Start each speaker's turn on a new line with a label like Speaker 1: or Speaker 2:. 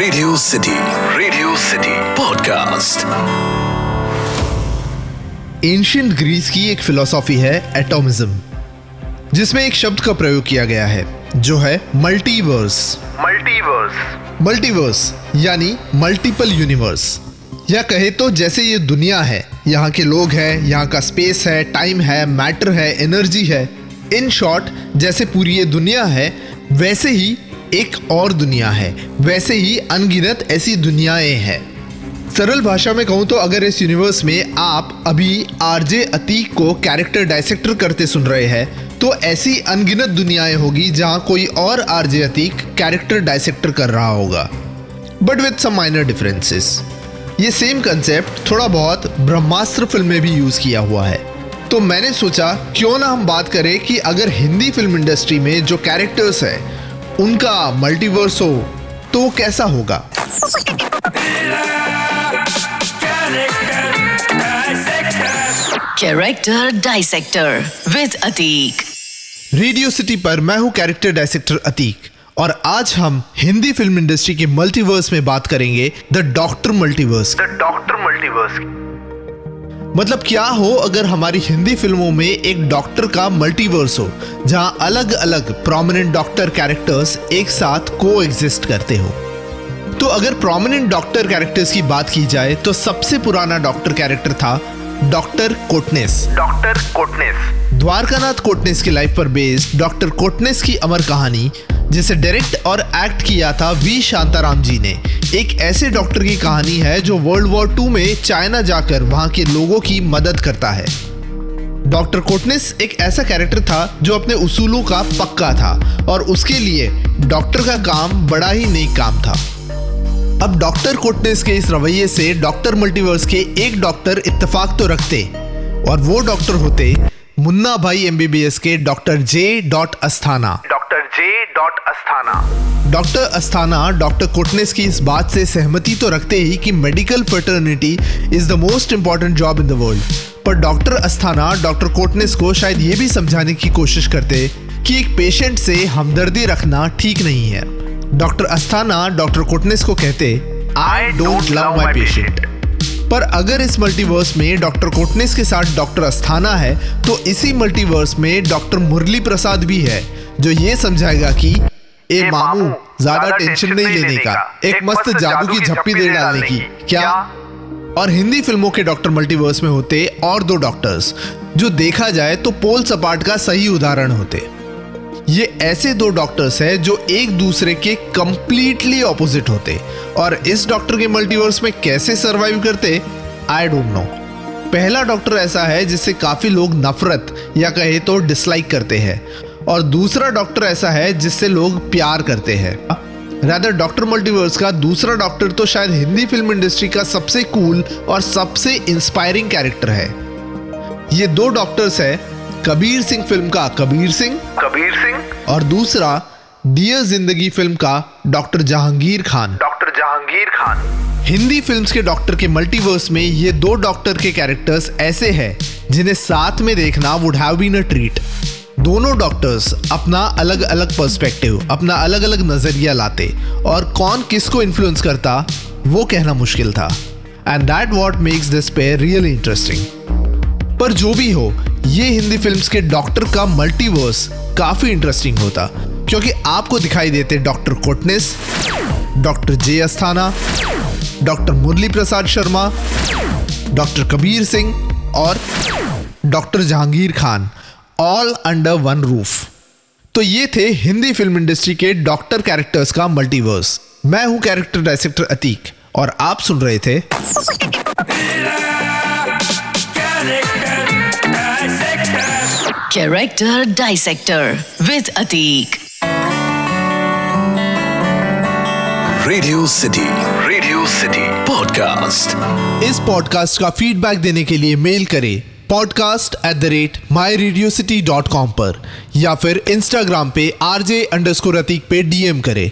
Speaker 1: Radio City Radio City podcast
Speaker 2: ancient Greece की एक philosophy है एटॉमिज्म जिसमें एक शब्द का प्रयोग किया गया है जो है मल्टीवर्स
Speaker 3: मल्टीवर्स
Speaker 2: मल्टीवर्स यानी मल्टीपल यूनिवर्स या कहे तो जैसे ये दुनिया है यहाँ के लोग हैं यहाँ का स्पेस है टाइम है मैटर है एनर्जी है इन शॉर्ट जैसे पूरी ये दुनिया है वैसे ही एक और दुनिया है। वैसे ही अनगिनत ऐसी दुनियाएँ हैं। सरल भाषा में कहूँ तो अगर इस यूनिवर्स में आप अभी आरजे अतीक को कैरेक्टर डायसेक्टर करते सुन रहे हैं तो ऐसी अनगिनत दुनियाएँ होगी जहाँ कोई और आरजे अतीक कैरेक्टर डायसेक्टर कर रहा होगा। But with some minor differences ये सेम कंसेप्ट थोड़ा बहुत ब्रह्मास्त्र फ़िल्म में भी यूज़ किया हुआ है। तो मैंने सोचा, क्यों ना हम बात करें कि अगर हिंदी फ़िल्म इंडस्ट्री में जो कैरेक्टर्स है उनका मल्टीवर्स हो तो कैसा होगा?
Speaker 4: Character Dissector with Ateeq
Speaker 2: Radio City पर मैं हूँ कैरेक्टर डायसेक्टर अतीक और आज हम हिंदी फ़िल्म इंडस्ट्री के मल्टीवर्स में बात करेंगे the doctor multiverse
Speaker 3: the doctor multiverse
Speaker 2: मतलब क्या हो अगर हमारी हिंदी फ़िल्मों में एक डॉक्टर का मल्टीवर्स हो जहाँ अलग अलग प्रोमिनेंट डॉक्टर कैरेक्टर्स एक साथ को एग्जिस्ट करते हो? तो अगर प्रोमिनेंट डॉक्टर कैरेक्टर्स की बात की जाए तो सबसे पुराना डॉक्टर कैरेक्टर था डॉक्टर कोटनेस
Speaker 3: डॉक्टर कोटनेस
Speaker 2: द्वारकानाथ कोटनेस की लाइफ पर बेस्ड डॉक्टर कोटनेस की अमर कहानी जिसे डायरेक्ट और एक्ट किया था वी शांताराम जी ने। एक ऐसे डॉक्टर की कहानी है जो वर्ल्ड वॉर टू में चाइना जाकर वहाँ के लोगों की मदद करता है। डॉक्टर कोटनेस एक ऐसा कैरेक्टर था जो अपने उसूलों का पक्का था और उसके लिए डॉक्टर का काम बड़ा ही नेक काम था। अब डॉक्टर कोटनेस के इस रवैये से डॉक्टर मल्टीवर्स के एक डॉक्टर इत्तेफाक तो रखते और वो डॉक्टर होते मुन्ना भाई एमबीबीएस के doctor J dot Asthana.
Speaker 3: Dot Asthana.
Speaker 2: Doctor Asthana doctor Kotnis की इस बात से सहमति तो रखते ही कि medical fraternity is the most important job in the world. पर डॉक्टर अस्थाना डॉक्टर कोटनेस को शायद ये भी समझाने की कोशिश करते कि एक पेशेंट से हमदर्दी रखना ठीक नहीं है। डॉक्टर अस्थाना डॉक्टर कोटनेस को कहते I don't love my patient पर अगर इस मल्टीवर्स में डॉक्टर कोटनेस के साथ डॉक्टर अस्थाना है तो इसी मल्टीवर्स में डॉक्टर मुरली प्रसाद भी है। जो ये समझाएगा कि ए मामू ज़्यादा टेंशन नहीं लेने का। एक मस्त जादू की झप्पी दे डालने की। क्या? और हिंदी फ़िल्मों के डॉक्टर मल्टीवर्स में होते और दो डॉक्टर्स। जो देखा जाए तो पोल सपाट का सही उदाहरण होते। ये ऐसे दो डॉक्टर्स हैं जो एक दूसरे के कंप्लीटली ऑपोजिट होते। और इस डॉक्टर के मल्टीवर्स में कैसे सरवाइव करते? आई डोंट नो पहला डॉक्टर ऐसा है जिससे काफ़ी लोग नफरत या कहे तो डिसलाइक करते हैं। और दूसरा डॉक्टर ऐसा है जिससे लोग प्यार करते हैं। रादर डॉक्टर मल्टीवर्स का दूसरा डॉक्टर तो शायद हिंदी फ़िल्म इंडस्ट्री का सबसे कूल और सबसे इंस्पायरिंग कैरेक्टर है। ये दो डॉक्टर्स हैं कबीर सिंह फ़िल्म का कबीर सिंह
Speaker 3: कबीर सिंह।
Speaker 2: और दूसरा डियर ज़िंदगी फ़िल्म का doctor Jahangir Khan.
Speaker 3: Doctor Jahangir Khan.
Speaker 2: Hindi films के डॉक्टर के मल्टीवर्स में ये दो डॉक्टर के कैरेक्टर्स ऐसे हैं जिन्हें साथ में देखना would have been a treat दोनों डॉक्टर्स अपना अलग अलग पर्सपेक्टिव अपना अलग अलग नज़रिया लाते और कौन किसको इन्फ्लुएंस करता, वो कहना मुश्किल था। And that what makes this pair really interesting पर जो भी हो, ये हिंदी फिल्म्स के डॉक्टर का मल्टीवर्स काफ़ी इंटरेस्टिंग होता, क्योंकि आपको दिखाई देते doctor Kotnis doctor J Asthana doctor Murli Prasad Sharma doctor Kabir Singh और doctor Jahangir Khan. All under one roof तो ये थे हिंदी फ़िल्म इंडस्ट्री के डॉक्टर कैरेक्टर्स का मल्टीवर्स मैं हूँ कैरेक्टर डायसेक्टर अतीक और आप सुन रहे थे
Speaker 4: character dissector with Ateeq
Speaker 1: Radio City Radio City podcast
Speaker 2: इस पॉडकास्ट का फीडबैक देने के लिए मेल करें podcast at the rate my Radio City dot com पर, या फिर इंस्टाग्राम पे आरजे अंडर स्कोर अतीक पे डीएम करें।